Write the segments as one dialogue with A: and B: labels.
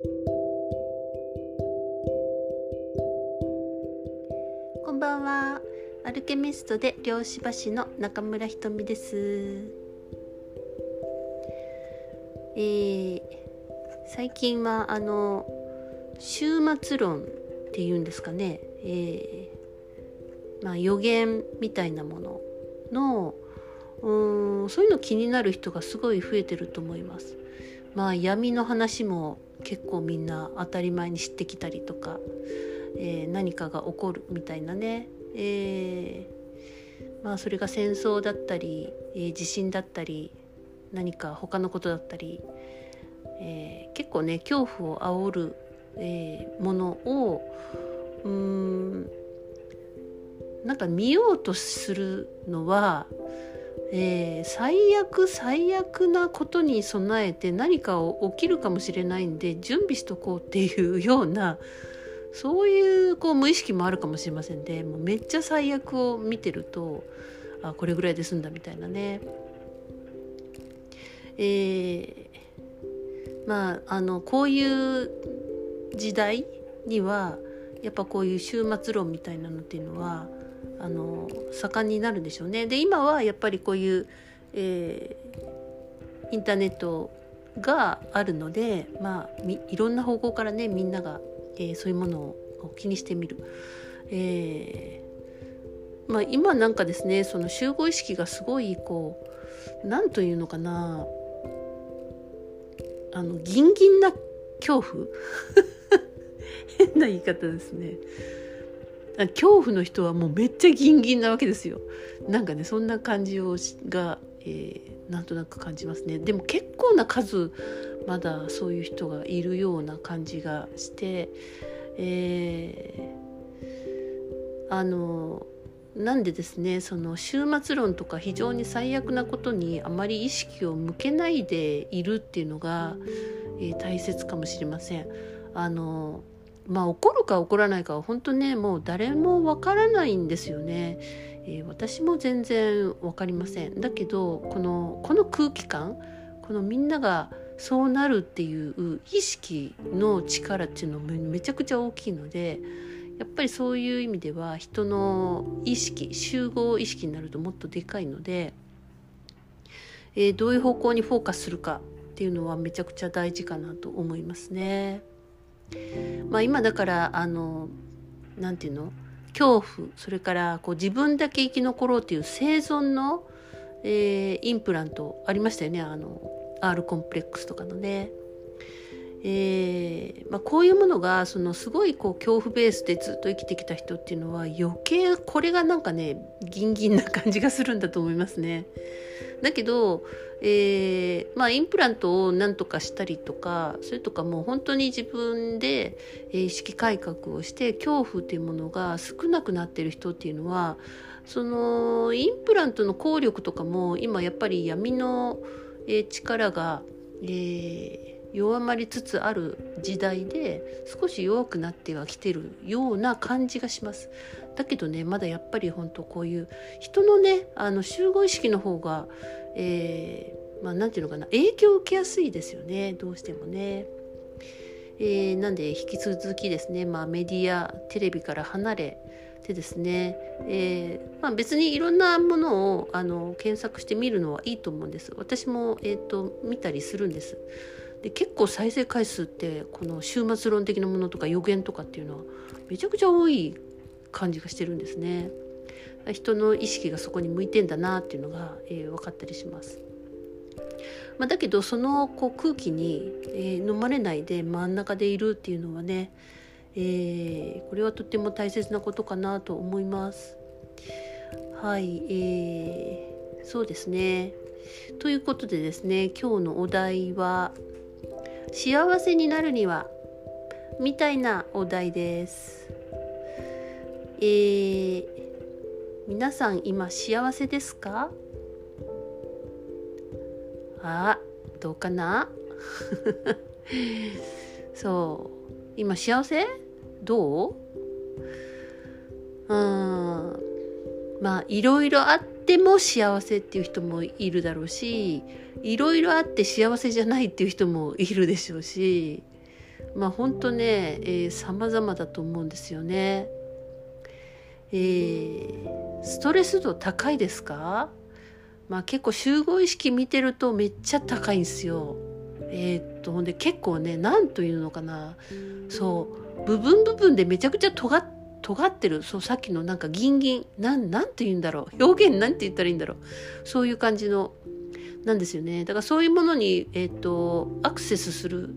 A: こんばんは。アルケミストで漁師橋の中村ひとみです。えー、最近はあの終末論っていうんですかね、えー、まあ、予言みたいなもののうんそういうの気になる人がすごい増えてると思います。まあ闇の話も結構みんな当たり前に知ってきたりとか、えー、何かが起こるみたいなね、えー、まあそれが戦争だったり、えー、地震だったり何か他のことだったり、えー、結構ね恐怖を煽る、えー、ものをうんなんか見ようとするのは、えー、最悪最悪なことに備えて何か起きるかもしれないんで準備しとこうっていうようなそういうこう無意識もあるかもしれませんで、ね、もうめっちゃ最悪を見てるとあこれぐらいで済んだみたいなね。えー、まああのこういう時代にはやっぱこういう終末論みたいなのっていうのはあの盛んになるんでしょうね。で今はやっぱりこういう、えー、インターネットがあるので、まあ、いろんな方向からねみんなが、えー、そういうものを気にしてみる。えーまあ、今なんかですねその集合意識がすごいこう何というのかなあのギンギンな恐怖 変な言い方ですね。恐怖の人はもうめっちゃギンギンなわけですよ。なんかねそんな感じをが、えー、なんとなく感じますね。でも結構な数まだそういう人がいるような感じがして、えー、あのなんでですねその終末論とか非常に最悪なことにあまり意識を向けないでいるっていうのが、えー、大切かもしれません。あのまあ怒るか怒らないかは本当ねもう誰もわからないんですよね、えー、私も全然わかりませんだけどこのこの空気感このみんながそうなるっていう意識の力っていうのもめちゃくちゃ大きいのでやっぱりそういう意味では人の意識集合意識になるともっとでかいので、えー、どういう方向にフォーカスするかっていうのはめちゃくちゃ大事かなと思いますね。まあ、今だからあのなんていうの？恐怖それからこう自分だけ生き残ろうという生存の、えー、インプラントありましたよねあの R コンプレックスとかのね。えーまあ、こういうものがそのすごいこう恐怖ベースでずっと生きてきた人っていうのは余計これがなんかねギンギンな感じがするんだと思いますね。だけど、えーまあ、インプラントを何とかしたりとかそれとかもう本当に自分で意識改革をして恐怖っていうものが少なくなってる人っていうのはそのインプラントの効力とかも今やっぱり闇の力が、えー、弱まりつつある時代で少し弱くなってはきてるような感じがします。だけどねまだやっぱり本当こういう人のねあの集合意識の方が、えー、まあ何て言うのかな影響を受けやすいですよねどうしてもね。えー、なんで引き続きですね、まあ、メディアテレビから離れてですね、えーまあ、別にいろんなものをあの検索してみるのはいいと思うんです私も、えーと見たりするんですで結構再生回数ってこの終末論的なものとか予言とかっていうのはめちゃくちゃ多い感じがしてるんですね。人の意識がそこに向いてんだなっていうのが、えー、分かったりします。まあ、だけどそのこう空気に、えー、飲まれないで真ん中でいるっていうのはね、えー、これはとっても大切なことかなと思います。はい、えー、そうですね。ということでですね今日のお題は幸せになるにはみたいなお題です。えー、皆さん今幸せですか？あどうかな？そう今幸せ？どう？うんまあいろいろあっても幸せっていう人もいるだろうしいろいろあって幸せじゃないっていう人もいるでしょうしまあ本当ね、えー、様々だと思うんですよね。えー、ストレス度高いですか？まあ結構集合意識見てるとめっちゃ高いんですよ。えー、っとほんで結構ね何というのかな。そう部分部分でめちゃくちゃ尖尖ってる。そうさっきのなんかギンギンなんなんて言うんだろう。表現なんて言ったらいいんだろう。そういう感じのなんですよね。だからそういうものに、えー、っとアクセスする、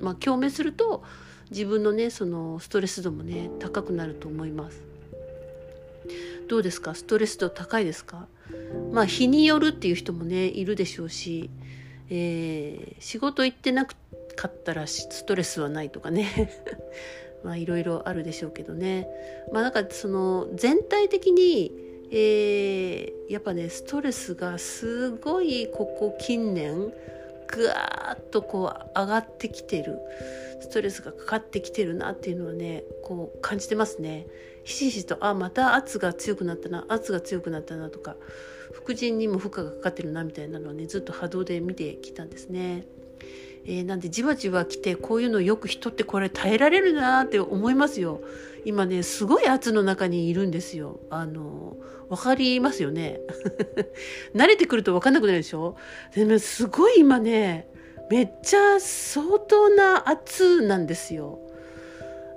A: まあ、共鳴すると自分のねそのストレス度もね高くなると思います。どうですか？ストレス度高いですか？まあ日によるっていう人もねいるでしょうし、えー、仕事行ってなかったらストレスはないとかね。まあいろいろあるでしょうけどね。まあなんかその全体的に、えー、やっぱねストレスがすごいここ近年ぐわーっとこう上がってきてる。ストレスがかかってきてるなっていうのはねこう感じてますね。ひしひしとあまた圧が強くなったな圧が強くなったなとか副腎にも負荷がかかってるなみたいなのをねずっと波動で見てきたんですね。えー、なんでじわじわ来てこういうのよく人ってこれ耐えられるなって思いますよ。今ねすごい圧の中にいるんですよ。あのわかりますよね？慣れてくると分かんなくなるでしょ？でもすごい今ねめっちゃ相当な圧なんですよ。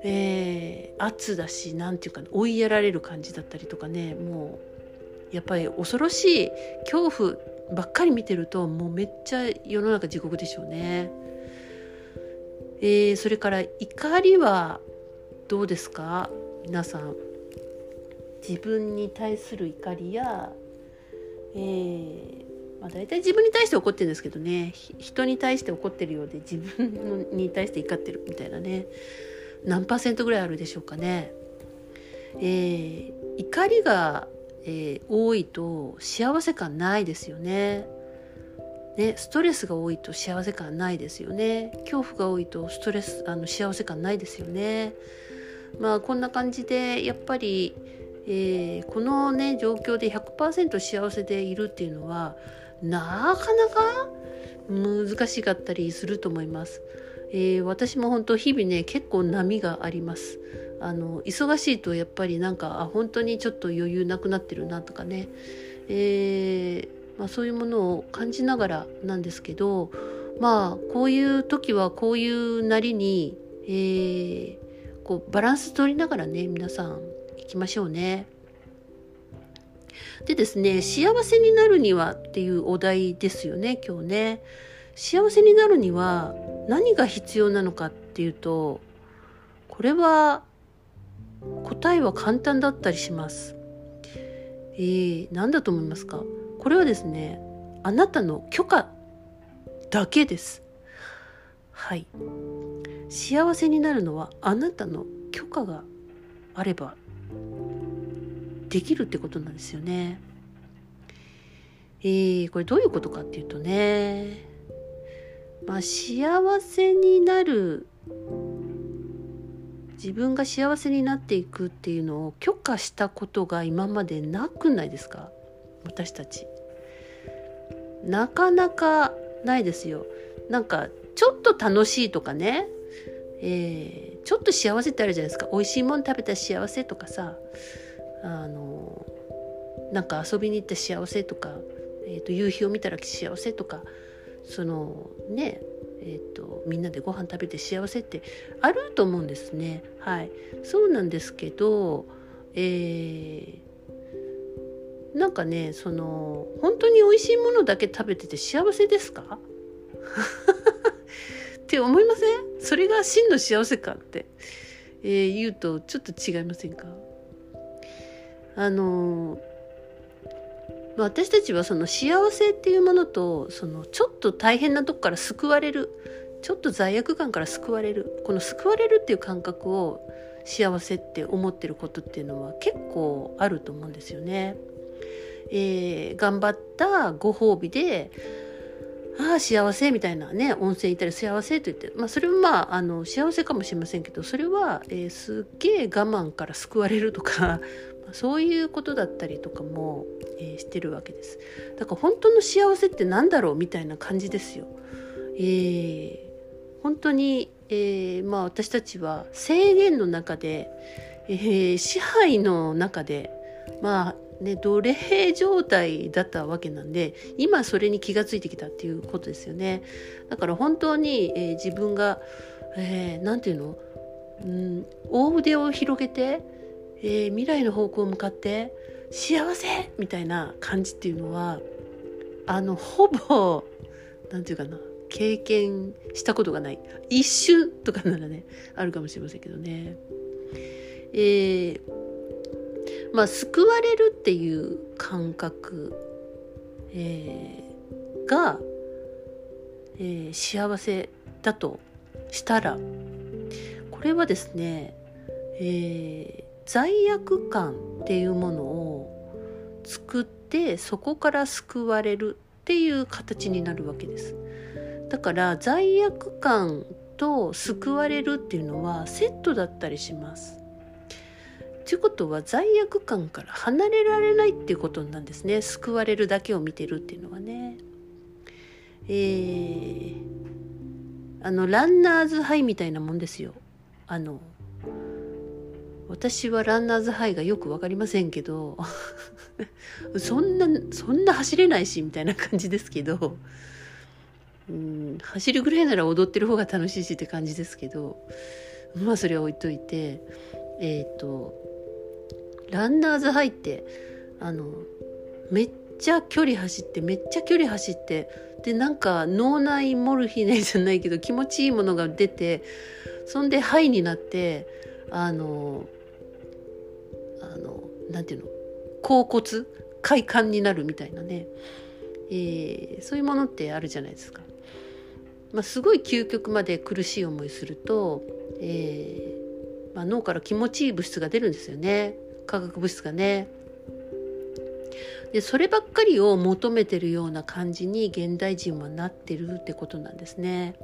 A: えー、圧だし何て言うか追いやられる感じだったりとかねもうやっぱり恐ろしい恐怖ばっかり見てるともうめっちゃ世の中地獄でしょうね。えー、それから怒りはどうですか？皆さん。自分に対する怒りや、えーまあ、大体自分に対して怒ってるんですけどね。人に対して怒ってるようで自分に対して怒ってるみたいなね。何パーセントぐらいあるでしょうかね。えー、怒りがえー、多いと幸せ感ないですよね。ね、ストレスが多いと幸せ感ないですよね。恐怖が多いとストレスあの幸せ感ないですよね。まあこんな感じでやっぱり、えー、このね状況で100%幸せでいるっていうのはなかなか難しかったりすると思います。えー、私も本当日々ね結構波があります。あの忙しいとやっぱりなんかあ本当にちょっと余裕なくなってるなとかね、えー、まあ、そういうものを感じながらなんですけどまあこういう時はこういうなりに、えー、こうバランス取りながらね皆さん行きましょうね。でですね幸せになるにはっていうお題ですよね今日ね。幸せになるには何が必要なのかっていうとこれは答えは簡単だったりします。えー、何だと思いますか？これはですねあなたの許可だけです。はい幸せになるのはあなたの許可があればできるってことなんですよね。えー、これどういうことかっていうとねまあ幸せになる自分が幸せになっていくっていうのを許可したことが今までなくないですか？私たち。なかなかないですよ。なんかちょっと楽しいとかね、えー、ちょっと幸せってあるじゃないですか。美味しいもの食べた幸せとかさ。あのなんか遊びに行った幸せとか、えーと夕日を見たら幸せとか。そのねえーと、みんなでご飯食べて幸せってあると思うんですね。はい、そうなんですけど、えー、なんかねその本当に美味しいものだけ食べてて幸せですか？って思いません？それが真の幸せかって、えー、言うとちょっと違いませんか？あの私たちはその幸せっていうものとそのちょっと大変なとこから救われるちょっと罪悪感から救われるこの救われるっていう感覚を幸せって思ってることっていうのは結構あると思うんですよね。えー、頑張ったご褒美でああ幸せみたいなね温泉行ったり幸せと言って、まあ、それはまああの幸せかもしれませんけどそれは、えー、すっげえ我慢から救われるとかそういうことだったりとかも、えー、してるわけです。だから本当の幸せって何だろうみたいな感じですよ。えー、本当にえー、まあ、私たちは制限の中で、えー、支配の中でまあね奴隷状態だったわけなんで今それに気が付いてきたっていうことですよねだから本当に、えー、自分が何、えー、て言うの、うん、大腕を広げて、えー、未来の方向向かって幸せみたいな感じっていうのはあのほぼ何て言うかな経験したことがない。一瞬とかならねあるかもしれませんけどね。えー、まあ救われるっていう感覚、えー、が、えー、幸せだとしたらこれはですね、えー、罪悪感っていうものを作ってそこから救われるっていう形になるわけです。だから罪悪感と救われるっていうのはセットだったりします。ということは罪悪感から離れられないっていうことなんですね救われるだけを見てるっていうのはね。えー、あのランナーズハイみたいなもんですよ。あの私はランナーズハイがよく分かりませんけど そんなそんな走れないしみたいな感じですけどうん走るぐらいなら踊ってる方が楽しいしって感じですけどまあそれは置いといてえっ、ー、とランナーズハイってあのめっちゃ距離走ってめっちゃ距離走ってでなんか脳内モルヒネじゃないけど気持ちいいものが出てそんでハイになってあのあのなんていうの？甲骨？快感になるみたいなね、えー、そういうものってあるじゃないですか。まあ、すごい究極まで苦しい思いすると、えーまあ、脳から気持ちいい物質が出るんですよね化学物質がね。でそればっかりを求めてるような感じに現代人はなってるってことなんですね。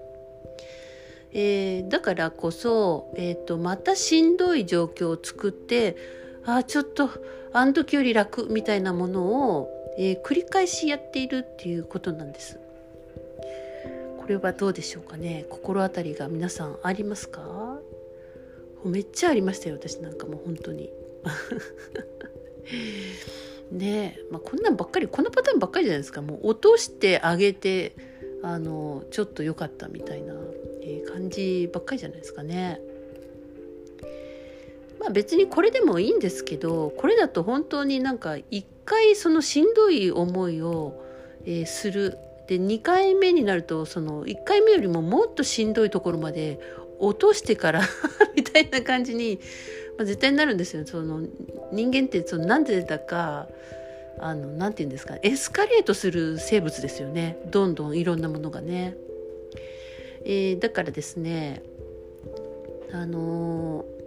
A: えー、だからこそ、えーと、またしんどい状況を作ってあちょっとあの時より楽みたいなものを、えー、繰り返しやっているっていうことなんです。これはどうでしょうかね？心当たりが皆さんありますか？めっちゃありましたよ私なんかもう本当に。ねえ、まあ、こんなんばっかりこのパターンばっかりじゃないですかもう落としてあげてあのちょっと良かったみたいな、え、感じばっかりじゃないですかね。まあ別にこれでもいいんですけどこれだと本当になんか一回そのしんどい思いを、えー、する。で2回目になるとその1回目よりももっとしんどいところまで落としてから みたいな感じに、まあ、絶対になるんですよ。その人間ってそのなんでだかあのなんて言うんですかエスカレートする生物ですよね。どんどんいろんなものがね。えー、だからですねあのー、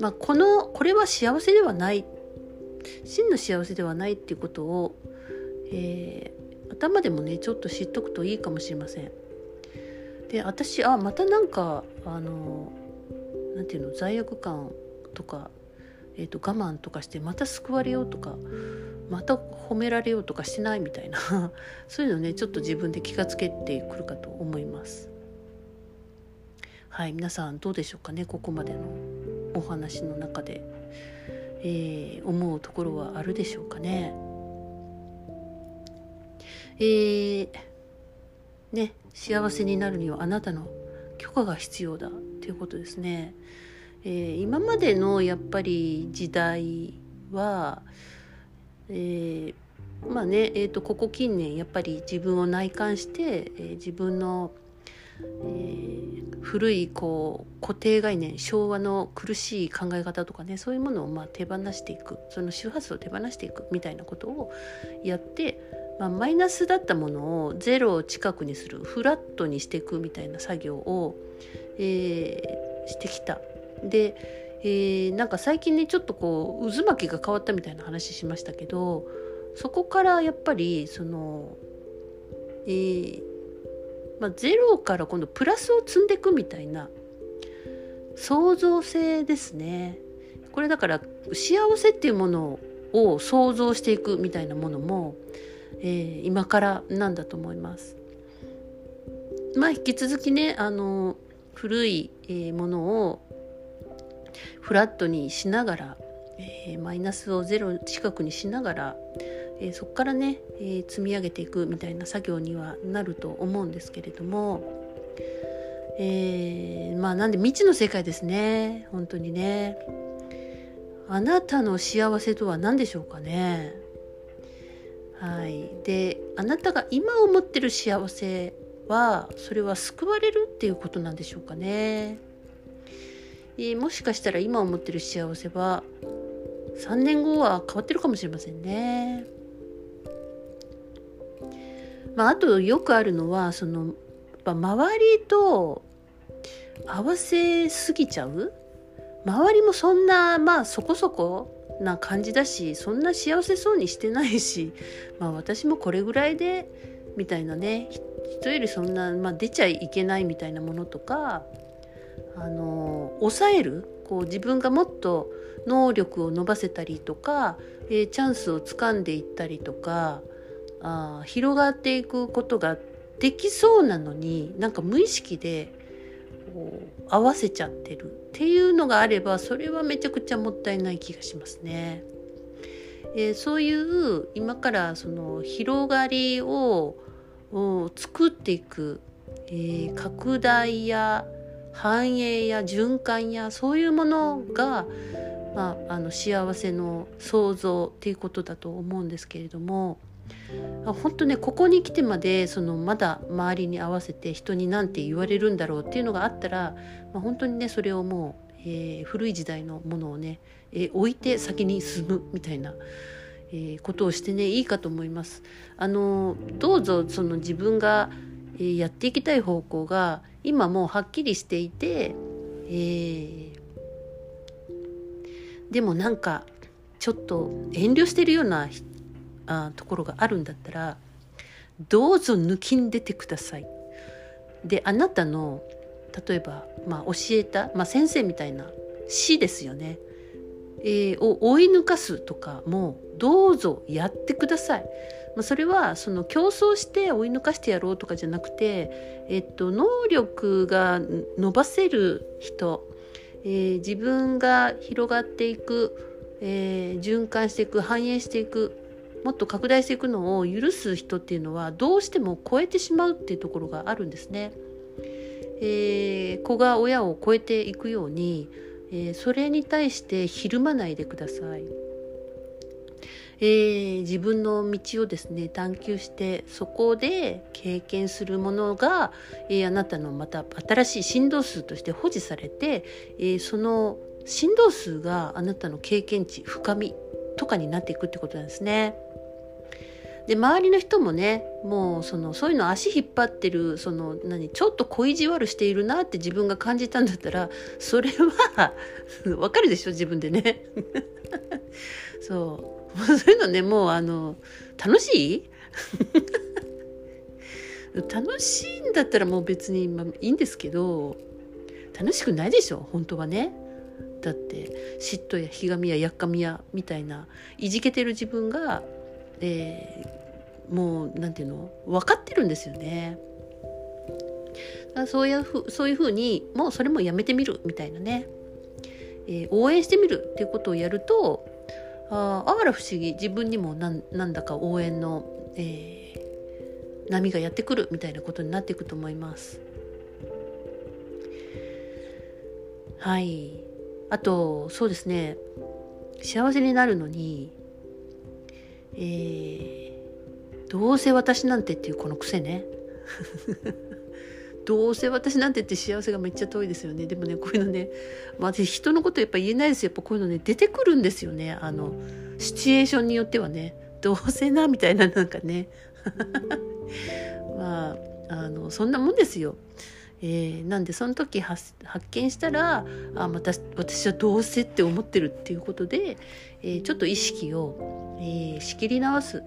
A: まあこのこれは幸せではない真の幸せではないっていうことを、えー、頭でもねちょっと知っとくといいかもしれません。で私あまたなんかあのなんていうの罪悪感とかえーと、我慢とかしてまた救われようとかまた褒められようとかしないみたいな そういうのねちょっと自分で気がつけてくるかと思います。はい皆さんどうでしょうかねここまでのお話の中で、えー、思うところはあるでしょうかね。えー、ね幸せになるにはあなたの許可が必要だということですね。えー、今までのやっぱり時代は、えー、まあね、えーと、ここ近年やっぱり自分を内観して、えー、自分の、えー、古いこう固定概念昭和の苦しい考え方とかねそういうものをま手放していくその周波数を手放していくみたいなことをやって、まあ、マイナスだったものをゼロを近くにするフラットにしていくみたいな作業を、えー、してきた。で、えー、なんか最近ねちょっとこう渦巻きが変わったみたいな話しましたけどそこからやっぱりその、えーまあ、ゼロから今度プラスを積んでいくみたいな創造性ですね。これだから幸せっていうものを想像していくみたいなものも、えー、今からなんだと思います。まあ引き続きねあの古いものをフラットにしながら、えー、マイナスをゼロ近くにしながら、えー、そこからね、えー、積み上げていくみたいな作業にはなると思うんですけれども、えー、まあなんで未知の世界ですね本当にねあなたの幸せとは何でしょうかねはい、であなたが今思ってる幸せはそれは救われるっていうことなんでしょうかね。え、もしかしたら今思ってる幸せは3年後は変わってるかもしれませんね。まあ、あとよくあるのはその周りと合わせすぎちゃう？周りもそんなまあそこそこな感じだしそんな幸せそうにしてないし まあ私もこれぐらいでみたいなね人よりそんな、まあ、出ちゃいけないみたいなものとかあの抑える？こう自分がもっと能力を伸ばせたりとか、えー、チャンスをつかんでいったりとかあ広がっていくことができそうなのになんか無意識でこう合わせちゃってるっていうのがあればそれはめちゃくちゃもったいない気がしますね。えー、そういう今からその広がりを作っていく、えー、拡大や繁栄や循環やそういうものが、まあ、あの幸せの創造っていうことだと思うんですけれども本当ねここに来てまでそのまだ周りに合わせて人に何て言われるんだろうっていうのがあったら、まあ、本当にねそれをもう、えー、古い時代のものをね、えー、置いて先に進むみたいな。えー、ことをしてねいいかと思います。あのどうぞその自分が、えー、やっていきたい方向が今もうはっきりしていて、えー、でもなんかちょっと遠慮してるようなあところがあるんだったらどうぞ抜きんでてください。であなたの例えば、まあ、教えた、まあ、先生みたいな死ですよね、えー、を追い抜かすとかもどうぞやってください。まあ、それはその競争して追い抜かしてやろうとかじゃなくて、えっと、能力が伸ばせる人、えー、自分が広がっていく、えー、循環していく繁栄していくもっと拡大していくのを許す人っていうのはどうしても超えてしまうっていうところがあるんですね。えー、子が親を超えていくように、えー、それに対してひるまないでください。えー、自分の道をですね探求してそこで経験するものが、えー、あなたのまた新しい振動数として保持されて、えー、その振動数があなたの経験値深みとかになっていくってことなんですね。で周りの人もねもうそのそういうの足引っ張ってるその何ちょっと恋じ悪しているなって自分が感じたんだったらそれは わかるでしょ自分でね。そう。そういうのねもうあの楽しい？楽しいんだったらもう別に、ま、いいんですけど楽しくないでしょ本当はね。だって嫉妬やひがみややっかみやみたいないじけてる自分が、えー、もう何て言うの？分かってるんですよね。そういうふそういうふうにもうそれもやめてみるみたいなね、えー、応援してみるっていうことをやるとああら不思議自分にもなんなんだか応援の、えー、波がやってくるみたいなことになっていくと思います。はいあとそうですね幸せになるのに、えー、どうせ私なんてっていうこの癖ね。どうせ私なんてって幸せがめっちゃ遠いですよね。でもねこういうのね、まあ、私人のことやっぱ言えないですよ。やっぱこういうのね出てくるんですよね。あのシチュエーションによってはね。どうせなみたいななんかね。まああのそんなもんですよ。えー、なんでその時発見したらあまた私はどうせって思ってるっていうことで、えー、ちょっと意識を、えー、仕切り直す。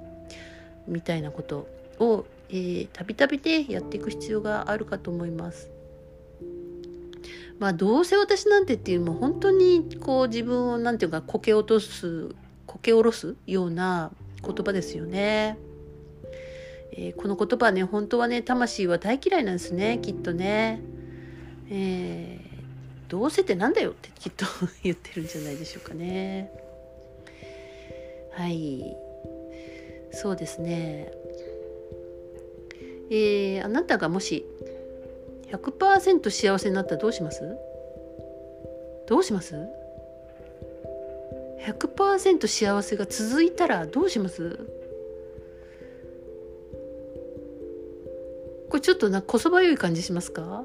A: みたいなことをたびたびでやっていく必要があるかと思います。まあどうせ私なんてっていうもう本当にこう自分を何て言うかこけ落とすこけ下ろすような言葉ですよね。えー、この言葉ね本当はね魂は大嫌いなんですねきっとね。えー、どうせってなんだよってきっと 言ってるんじゃないでしょうかね。はいそうですね。えー、あなたがもし100%幸せになったらどうします？どうします？100%幸せが続いたらどうします？これちょっとなこそばゆい感じしますか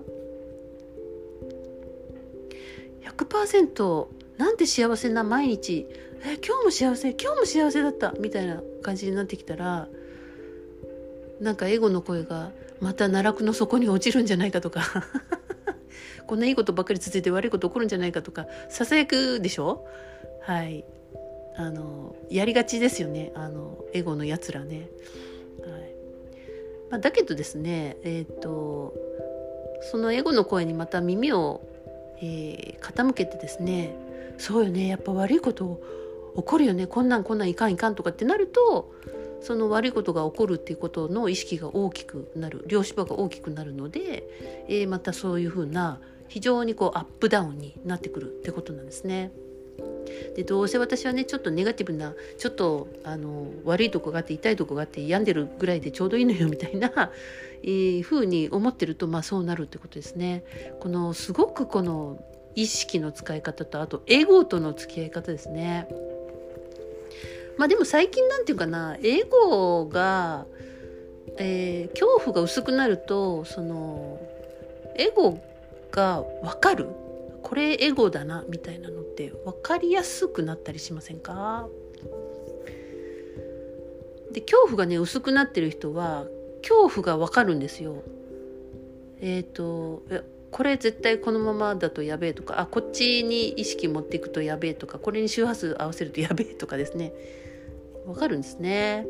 A: ？100%なんて幸せな毎日。え今日も幸せ？今日も幸せだった。みたいな感じになってきたらなんかエゴの声がまた奈落の底に落ちるんじゃないかとか。こんないいことばっかり続いて悪いこと起こるんじゃないかとかささやくでしょ？はい。あのやりがちですよね。あのエゴのやつらね。はい。まあ、だけどですねえっ、ー、とそのエゴの声にまた耳を、えー、傾けてですねそうよねやっぱ悪いこと起こるよねこんなんこんなんいかんいかんとかってなるとその悪いことが起こるっていうことの意識が大きくなる量子場が大きくなるので、えー、またそういうふうな非常にこうアップダウンになってくるってことなんですね。でどうせ私はねちょっとネガティブなちょっとあの悪いとこがあって痛いとこがあって病んでるぐらいでちょうどいいのよみたいな、えー、ふうに思ってるとまあそうなるってことですね。このすごくこの意識の使い方とあとエゴとの付き合い方ですね。まあでも最近なんていうかなエゴが、えー、恐怖が薄くなるとそのエゴが分かる？これエゴだなみたいなのって分かりやすくなったりしませんか？で恐怖がね薄くなってる人は恐怖が分かるんですよ。えっ、ー、とこれ絶対このままだとやべえとかあこっちに意識持っていくとやべえとかこれに周波数合わせるとやべえとかですねわかるんですね。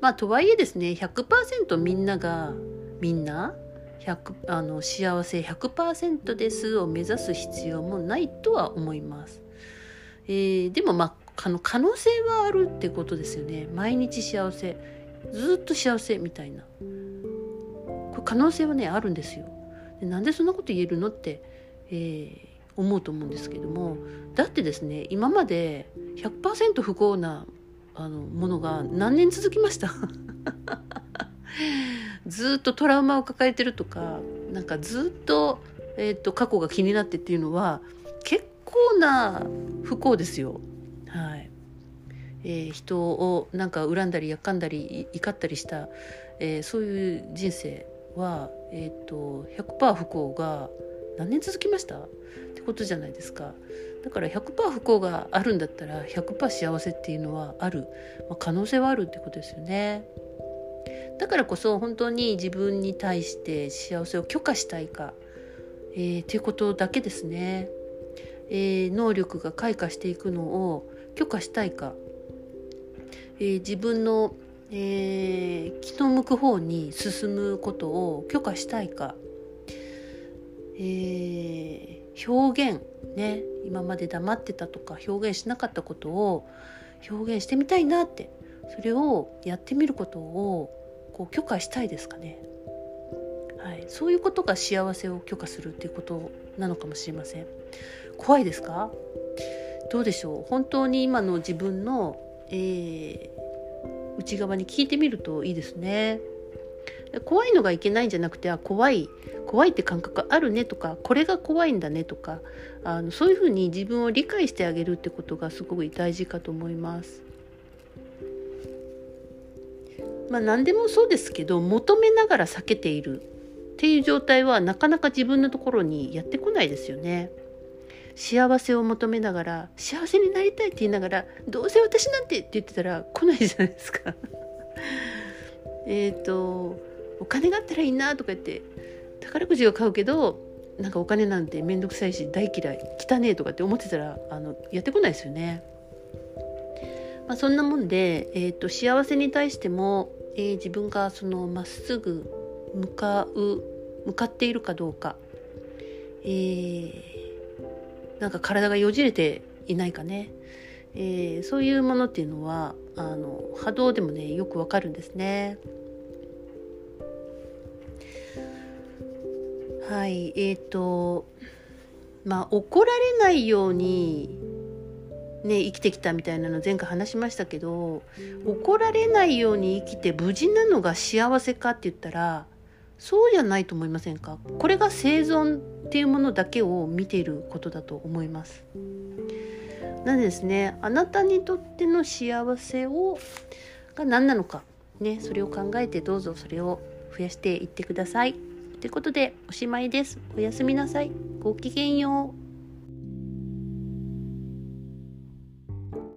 A: まあとはいえですね100%みんながみんな100あの幸せ100%ですを目指す必要もないとは思います。えー、でもまあ可能性はあるってことですよね。毎日幸せずっと幸せみたいな。これ可能性はねあるんですよ。でなんでそんなこと言えるのって、えー、思うと思うんですけどもだってですね今まで100%不幸なあのものが何年続きました？ずっとトラウマを抱えてるとかなんかずっと,、えーと、過去が気になってっていうのは結構な不幸ですよ。はいえー、人をなんか恨んだりやっかんだり怒ったりした、えー、そういう人生は、えーと、と100%不幸が何年続きました？ってことじゃないですか。だから100%不幸があるんだったら100%幸せっていうのはある、まあ、可能性はあるってことですよね。だからこそ本当に自分に対して幸せを許可したいか、えー、っていうことだけですね、えー、能力が開花していくのを許可したいか、えー、自分の、えー、気の向く方に進むことを許可したいか。えー、表現ね今まで黙ってたとか表現しなかったことを表現してみたいなってそれをやってみることをこう許可したいですかね、はい、そういうことが幸せを許可するっていうことなのかもしれません。怖いですか？どうでしょう？本当に今の自分の、えー、内側に聞いてみるといいですね怖いのがいけないんじゃなくてあ怖い怖いって感覚あるねとかこれが怖いんだねとかあのそういうふうに自分を理解してあげるってことがすごく大事かと思います。まあ何でもそうですけど求めながら避けているっていう状態はなかなか自分のところにやってこないですよね。幸せを求めながら幸せになりたいって言いながらどうせ私なんてって言ってたら来ないじゃないですか。えっとお金があったらいいなとか言って宝くじを買うけどなんかお金なんて面倒くさいし大嫌い汚ねえとかって思ってたらあのやってこないですよね。まあ、そんなもんで、えーと、幸せに対しても、えー、自分がそのまっすぐ向かう向かっているかどうか、えー、なんか体がよじれていないかね、えー、そういうものっていうのはあの波動でもねよくわかるんですね。はいえーとまあ怒られないようにね生きてきたみたいなの前回話しましたけど怒られないように生きて無事なのが幸せかって言ったらそうじゃないと思いませんか？これが生存っていうものだけを見ていることだと思います。なんですねあなたにとっての幸せをが何なのかねそれを考えてどうぞそれを増やしていってください。ということでおしまいです。おやすみなさい。ごきげんよう。